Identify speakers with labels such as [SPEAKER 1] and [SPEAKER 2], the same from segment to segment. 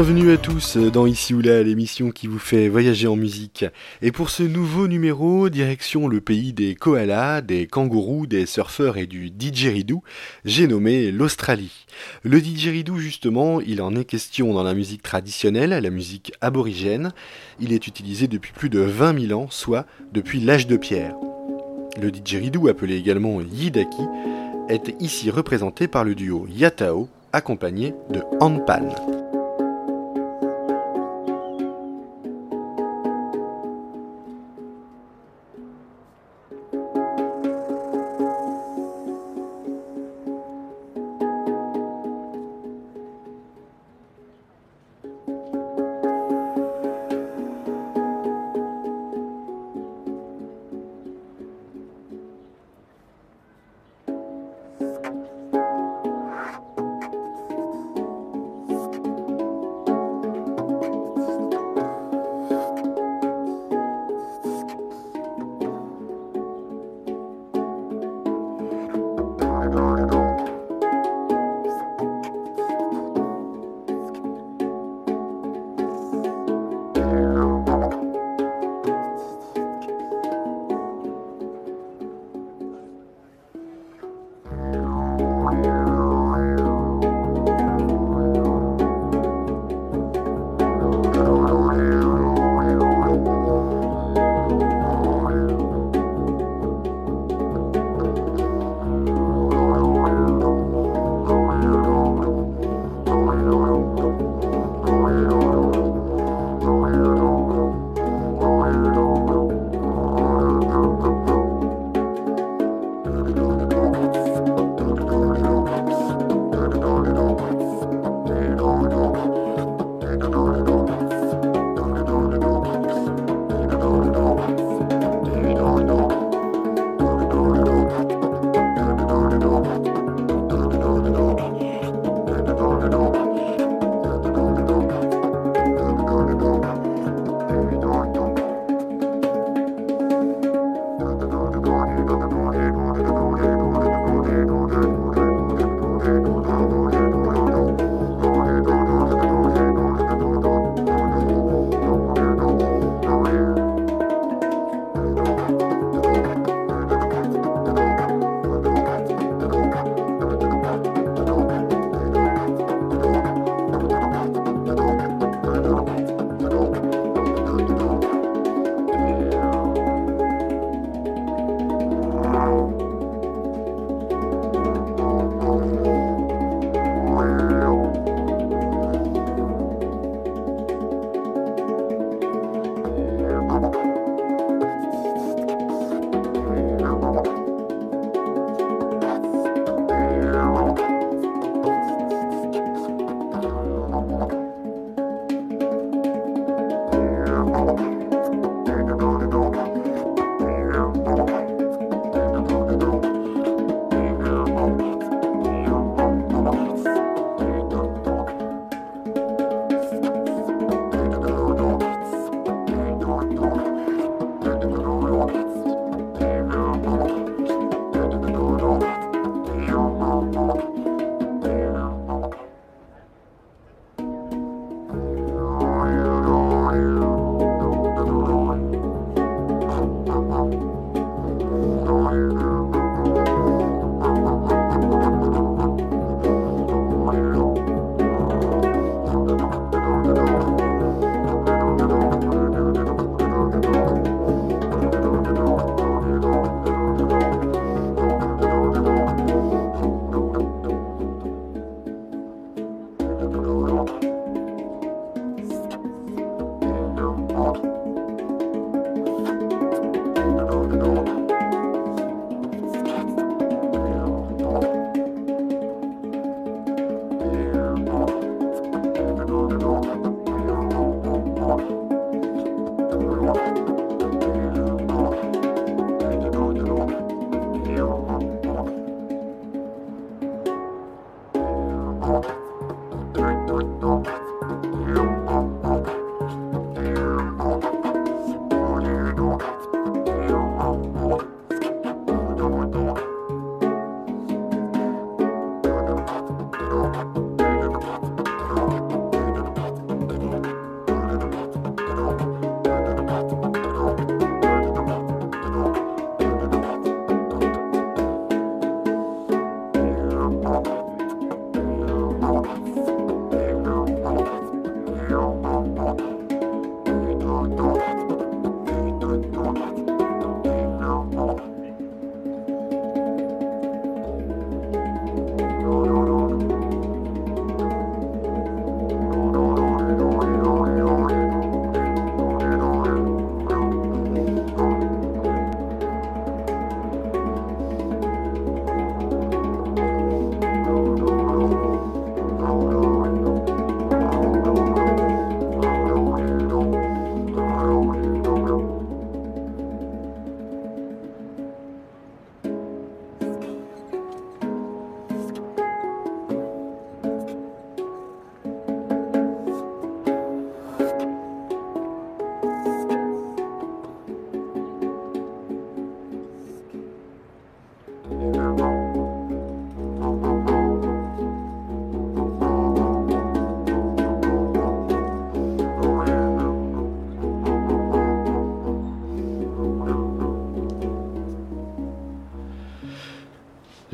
[SPEAKER 1] Bienvenue à tous dans Ici ou là, l'émission qui vous fait voyager en musique. Et pour ce nouveau numéro, direction le pays des koalas, des kangourous, des surfeurs et du didgeridoo, j'ai nommé l'Australie. Le didgeridoo, justement, il en est question dans la musique traditionnelle, la musique aborigène. Il est utilisé depuis plus de 20 000 ans, soit depuis l'âge de pierre. Le didgeridoo, appelé également yidaki, est ici représenté par le duo Yatao, accompagné de Hanpan.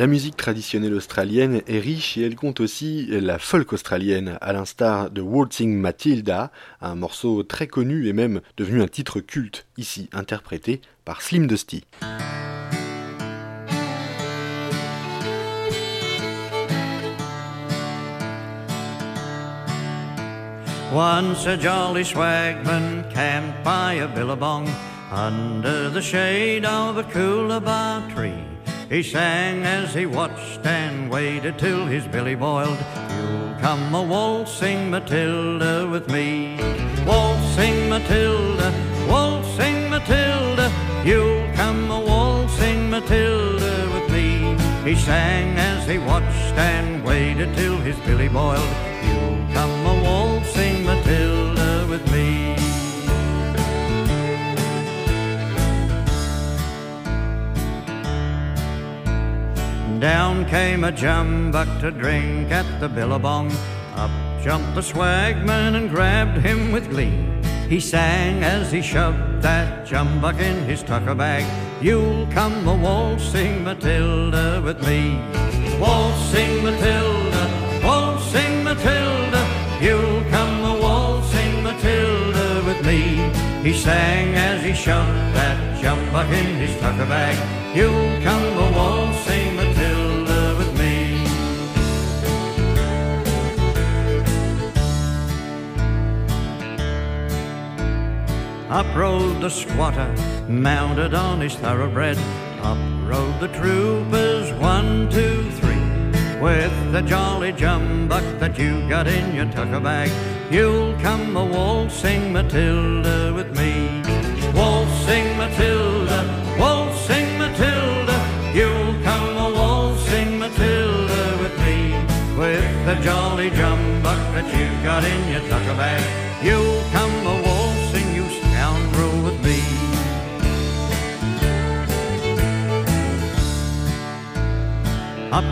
[SPEAKER 1] La musique traditionnelle australienne est riche et elle compte aussi la folk australienne, à l'instar de Waltzing Matilda, un morceau très connu et même devenu un titre culte, ici interprété par Slim Dusty.
[SPEAKER 2] Once a jolly swagman camped by a billabong under the shade of a coolabah tree. He sang as he watched and waited till his billy boiled. You'll come a waltzing Matilda with me. Waltzing Matilda, waltzing Matilda. You'll come a waltzing Matilda with me. He sang as he watched and waited till his billy boiled. You'll come Down came a jumbuck to drink at the billabong. Up jumped the swagman and grabbed him with glee. He sang as he shoved that jumbuck in his tucker bag. You'll come a waltzing Matilda with me. Waltzing Matilda, waltzing Matilda. You'll come a waltzing Matilda with me. He sang as he shoved that jumbuck in his tucker bag. You'll come Up rode the squatter, mounted on his thoroughbred. Up rode the troopers, one, two, three. With the jolly jumbuck that you got in your tucker bag, you'll come a waltzing Matilda with me. Waltzing Matilda, waltzing Matilda, you'll come a waltzing Matilda with me. With the jolly jumbuck that you got in your tucker bag,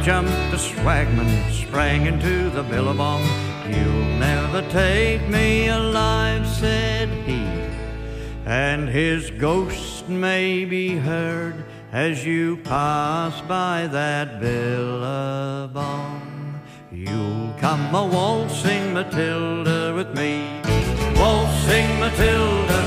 [SPEAKER 2] jumped the swagman, sprang into the billabong. You'll never take me alive, said he. And his ghost may be heard as you pass by that billabong. You'll come a waltzing Matilda with me. Waltzing Matilda,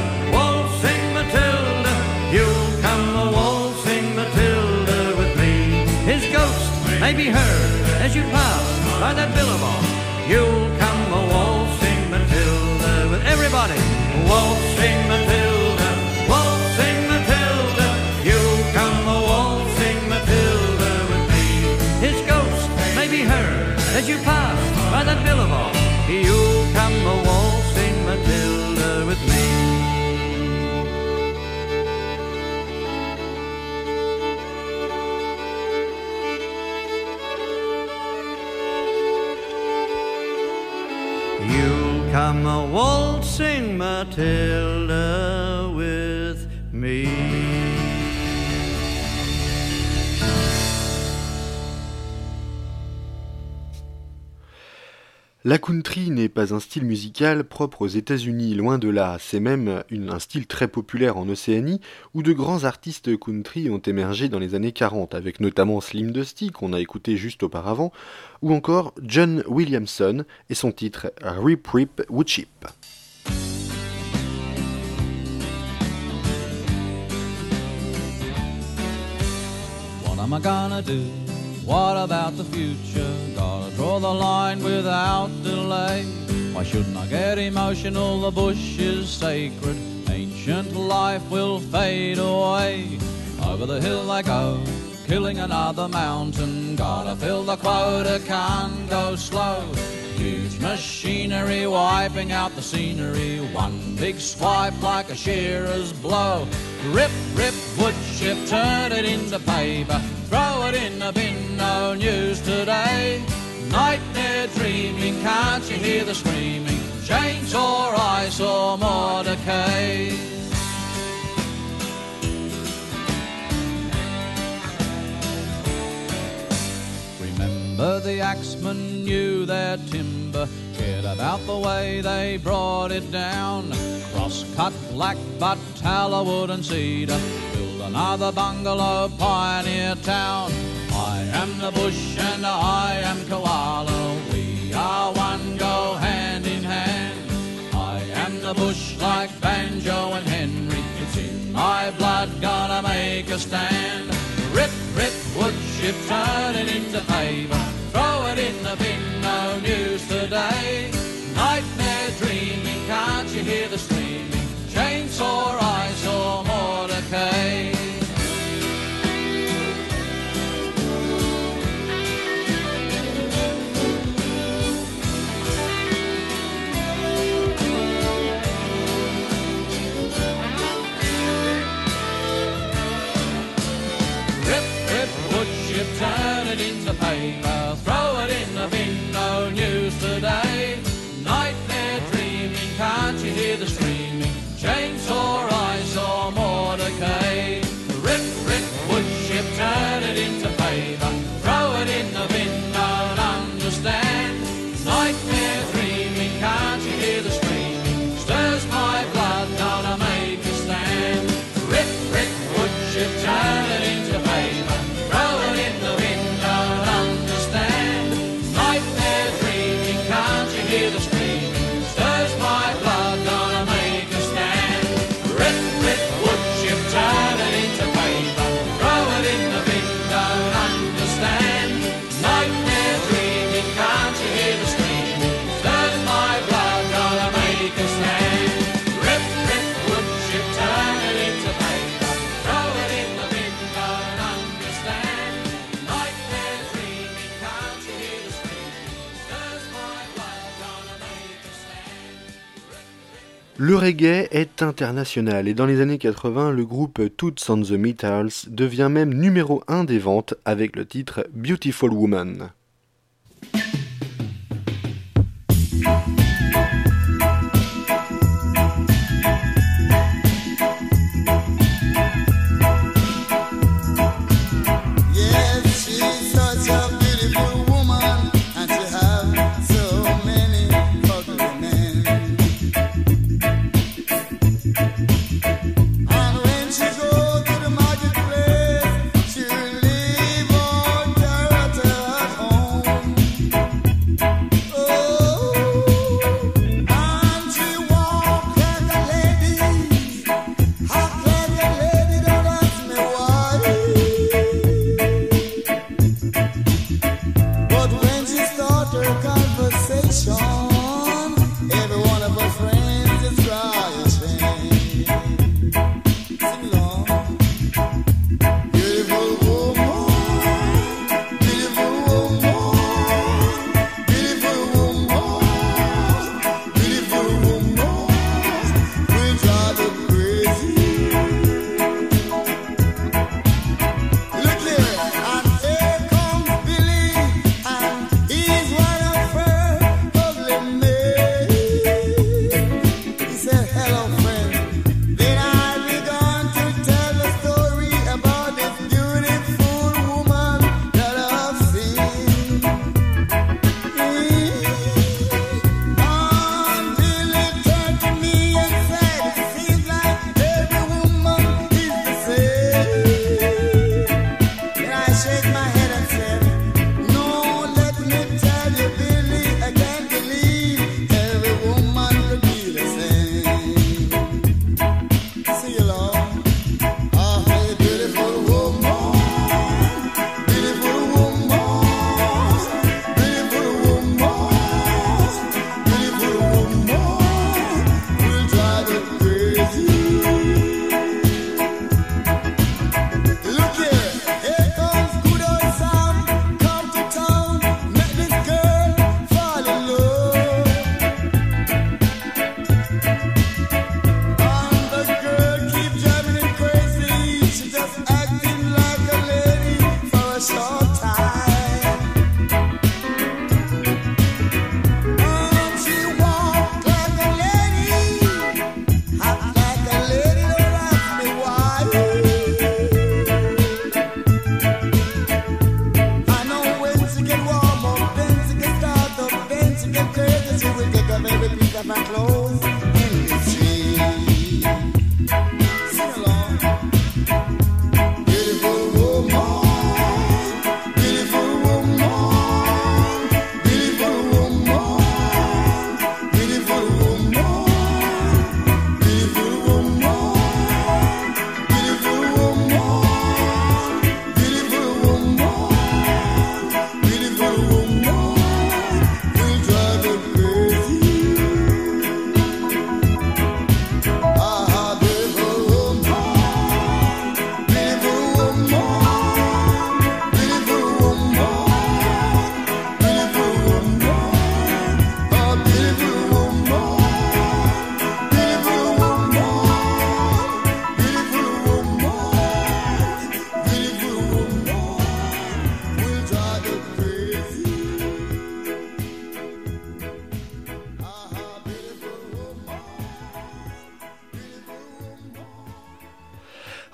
[SPEAKER 2] may be heard as you pass by that billabong. You'll come a waltzing Matilda with me.
[SPEAKER 1] La country n'est pas un style musical propre aux États-Unis, loin de là. C'est même un style très populaire en Océanie, où de grands artistes country ont émergé dans les années 40, avec notamment Slim Dusty, qu'on a écouté juste auparavant, ou encore John Williamson et son titre Rip Rip Woodchip.
[SPEAKER 3] What about the future? Gotta draw the line without delay. Why shouldn't I get emotional? The bush is sacred. Ancient life will fade away. Over the hill I go, killing another mountain. Gotta fill the quota, can't go slow. Huge machinery wiping out the scenery. One big swipe like a shearer's blow. Rip, rip, wood chip, turn it into paper. Throw it in the bin, no news today. Nightmare dreaming, can't you hear the screaming? Chainsaw, ice or more decay. Remember the axemen knew their timber, cared about the way they brought it down. Cross-cut black butt, tallow wood and cedar, build another bungalow, pioneer town. I am the bush and I am koala. We are one, go hand in hand. I am the bush like Banjo and Henry. It's in my blood, gonna make a stand. Rip, rip, wood chip, turn it into paper. It in the bin, no news today. Nightmare dreaming, can't you hear the screaming? Chainsaw, I saw Mordecai.
[SPEAKER 1] Le reggae est international et dans les années 80, le groupe Toots and the Metals devient même numéro 1 des ventes avec le titre Beautiful Woman.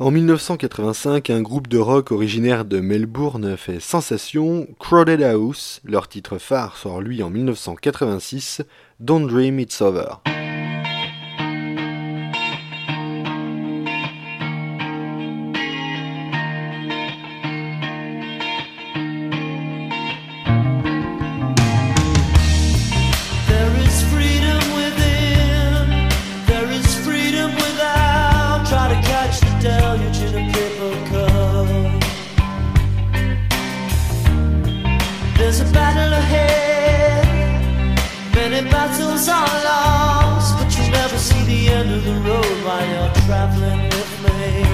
[SPEAKER 4] En 1985, un groupe de rock originaire de Melbourne fait sensation, Crowded House. Leur titre phare sort lui en 1986, Don't Dream It's Over. end of the road while you're traveling with me.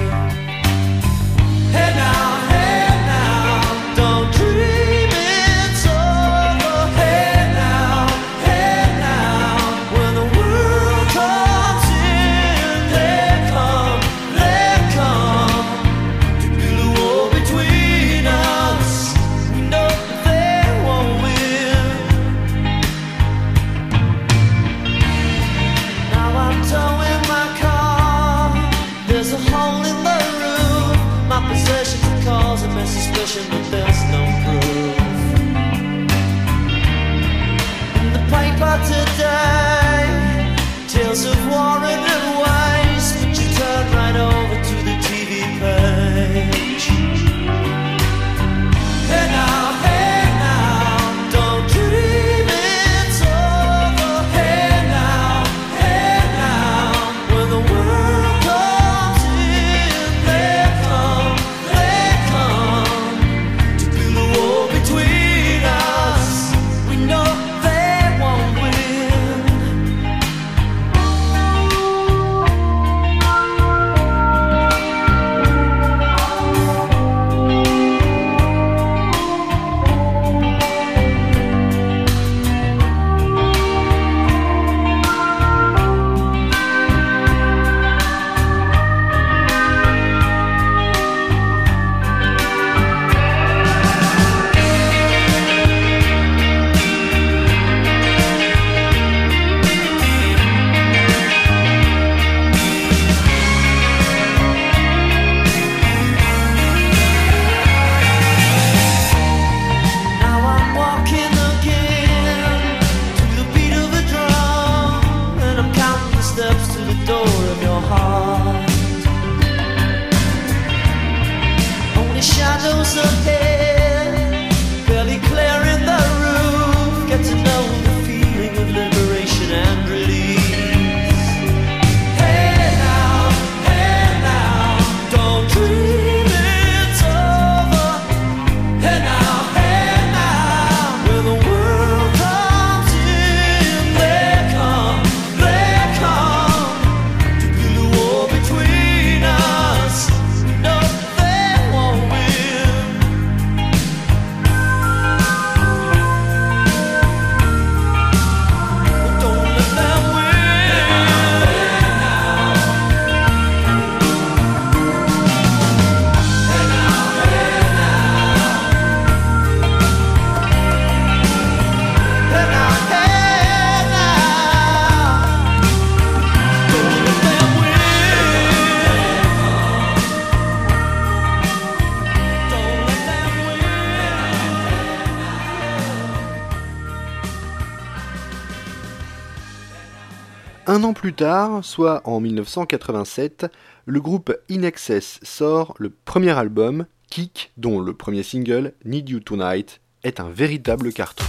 [SPEAKER 4] Plus tard, soit en 1987, le groupe In Excess sort le premier album, Kick, dont le premier single, Need You Tonight, est un véritable carton.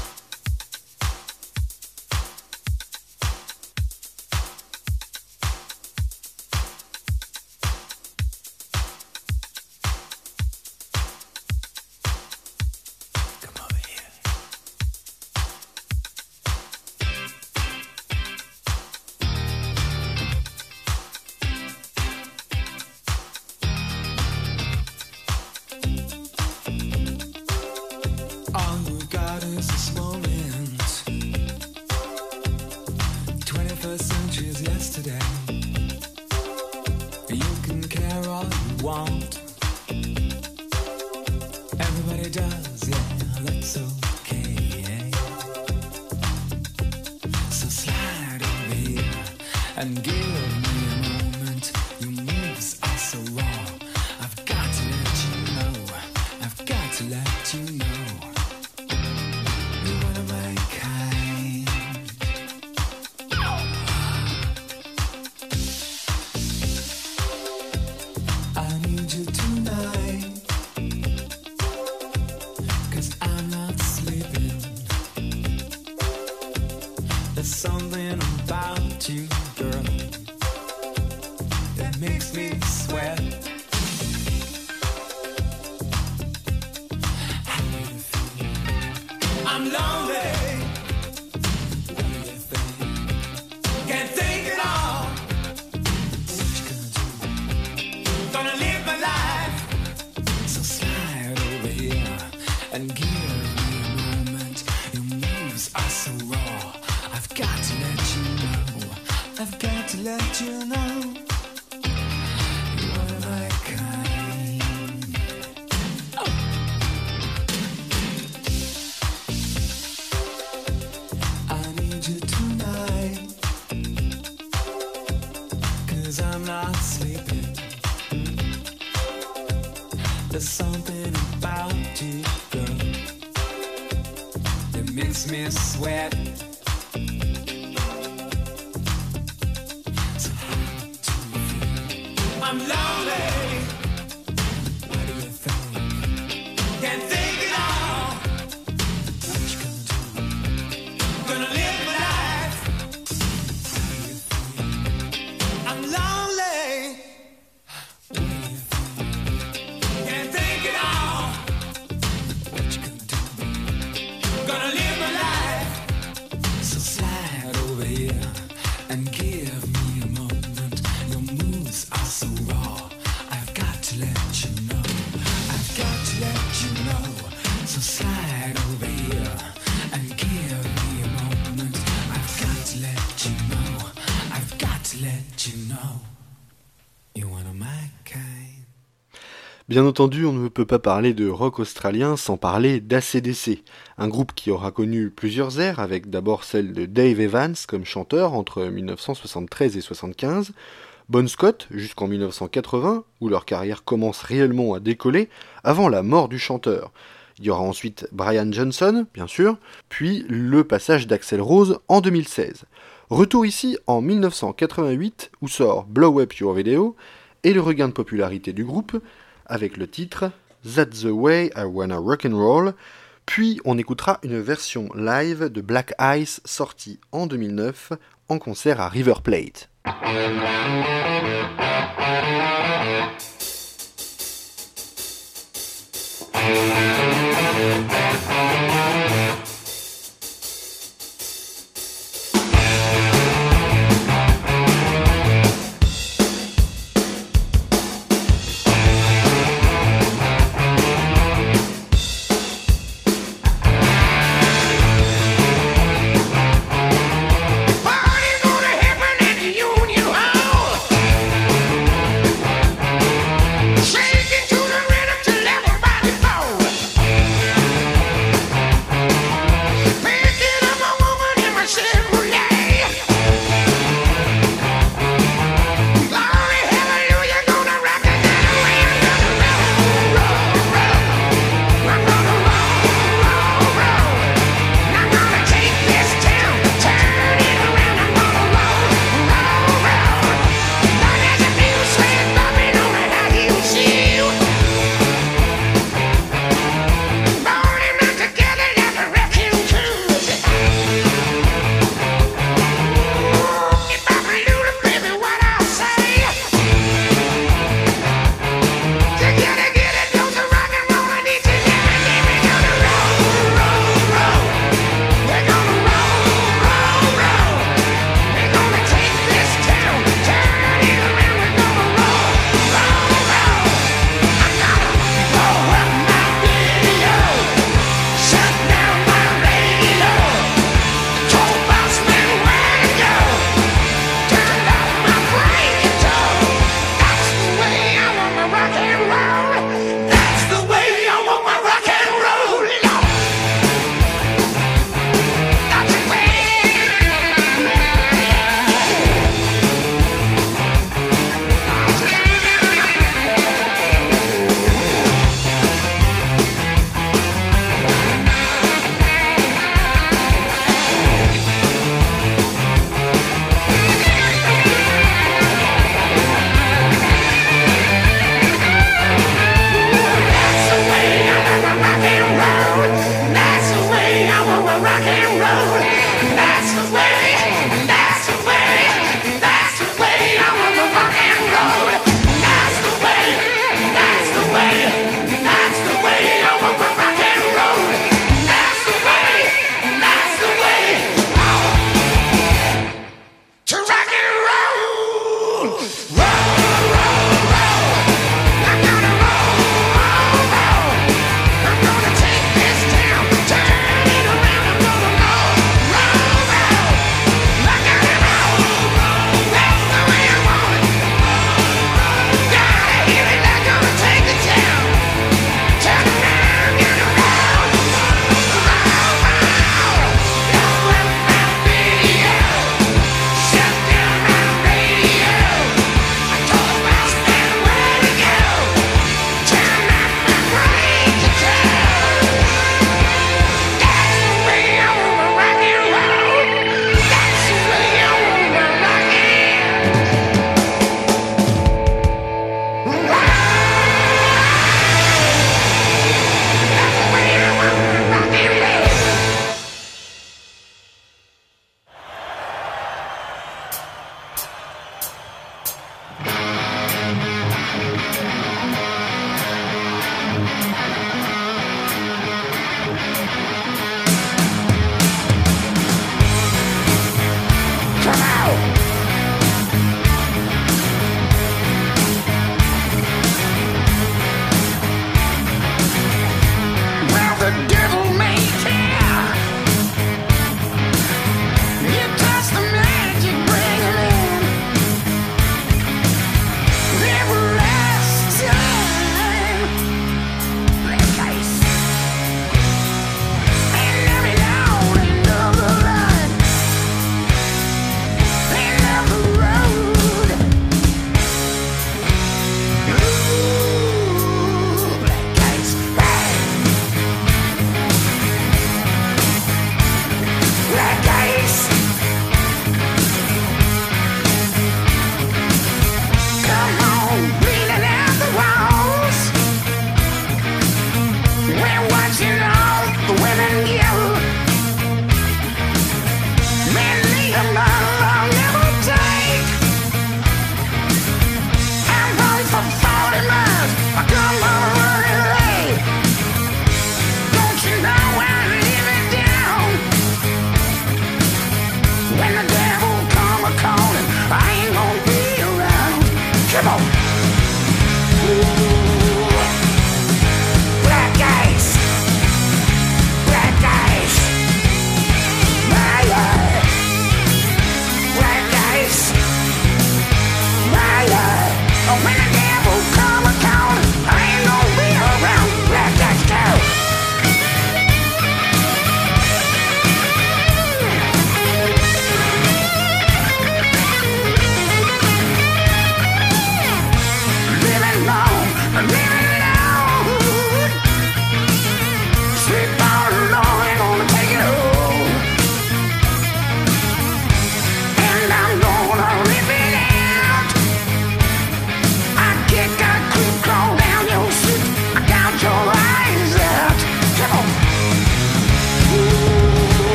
[SPEAKER 1] Bien entendu, on ne peut pas parler de rock australien sans parler d'ACDC, un groupe qui aura connu plusieurs ères, avec d'abord celle de Dave Evans comme chanteur entre 1973 et 75, Bon Scott jusqu'en 1980, où leur carrière commence réellement à décoller, avant la mort du chanteur. Il y aura ensuite Brian Johnson, bien sûr, puis le passage d'Axel Rose en 2016. Retour ici en 1988, où sort Blow Up Your Video, et le regain de popularité du groupe, avec le titre That's the Way I Wanna Rock'n'Roll, puis on écoutera une version live de Black Ice sortie en 2009 en concert à River Plate.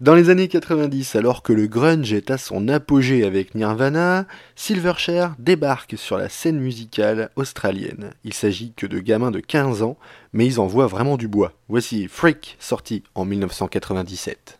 [SPEAKER 5] Dans les années 90, alors que le grunge est à son apogée avec Nirvana, Silverchair débarque sur la scène musicale australienne. Il s'agit que de gamins de 15 ans, mais ils en voient vraiment du bois. Voici Freak, sorti en 1997.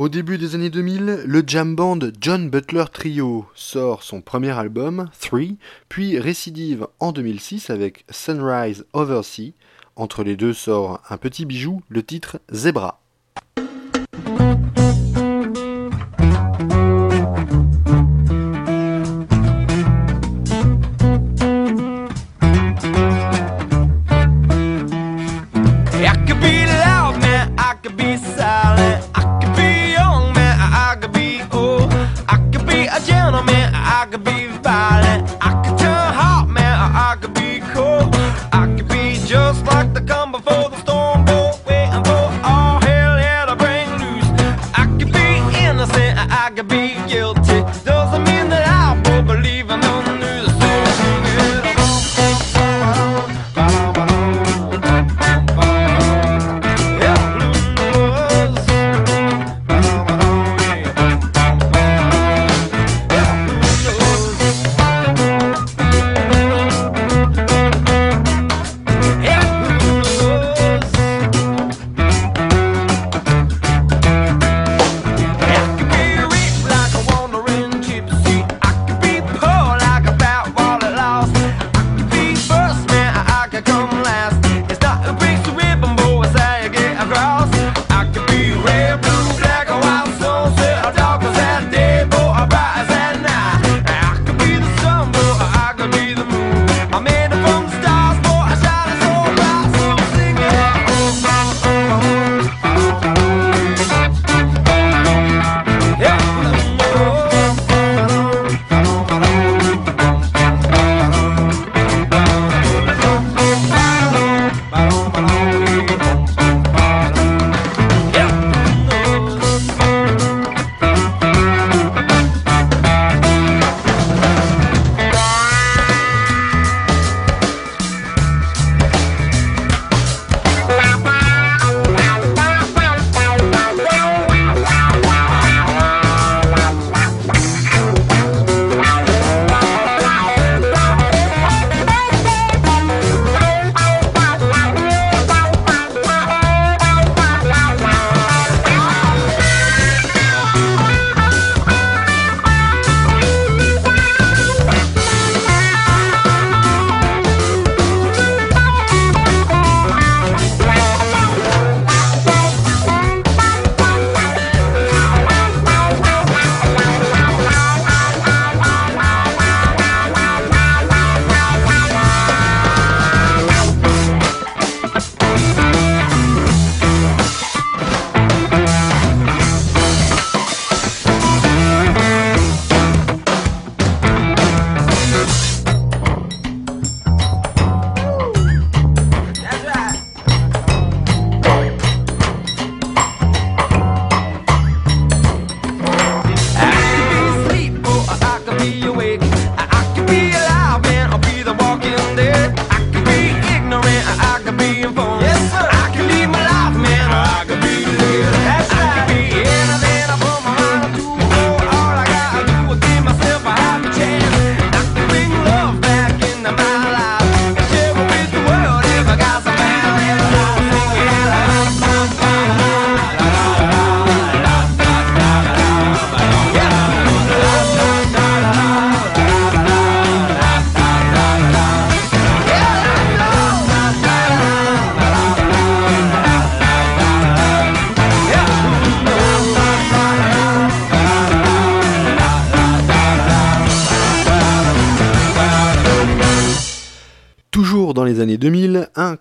[SPEAKER 5] Au début des années 2000, le jam band John Butler Trio sort son premier album, Three, puis récidive en 2006 avec Sunrise Oversea. Entre les deux sort un petit bijou, le titre Zebra.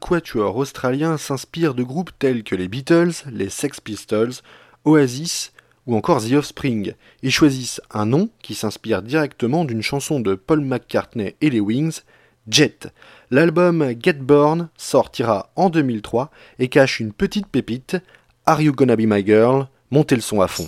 [SPEAKER 1] Quatuor australien s'inspire de groupes tels que les Beatles, les Sex Pistols, Oasis ou encore The Offspring, et choisissent un nom qui s'inspire directement d'une chanson de Paul McCartney et les Wings, Jet. L'album Get Born sortira en 2003 et cache une petite pépite, Are You Gonna Be My Girl? Montez le son à fond.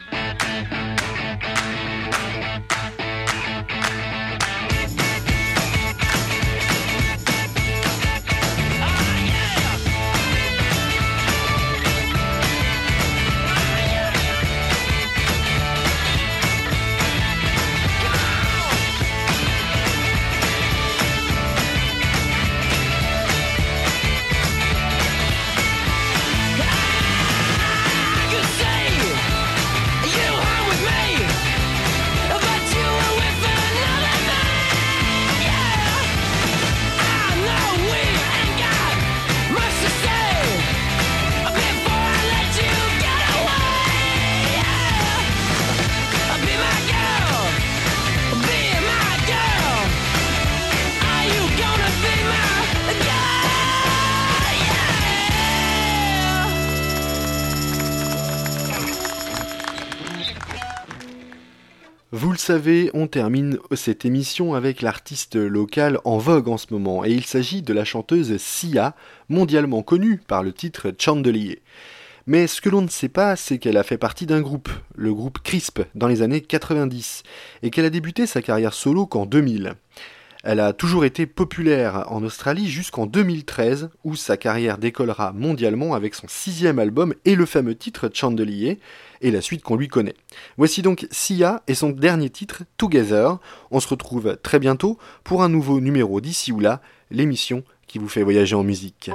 [SPEAKER 1] Savez, on termine cette émission avec l'artiste local en vogue en ce moment, et il s'agit de la chanteuse Sia, mondialement connue par le titre Chandelier. Mais ce que l'on ne sait pas, c'est qu'elle a fait partie d'un groupe, le groupe Crisp, dans les années 90, et qu'elle a débuté sa carrière solo qu'en 2000. Elle a toujours été populaire en Australie jusqu'en 2013, où sa carrière décollera mondialement avec son sixième album et le fameux titre Chandelier, et la suite qu'on lui connaît. Voici donc Sia et son dernier titre, Together. On se retrouve très bientôt pour un nouveau numéro d'ici ou là, l'émission qui vous fait voyager en musique.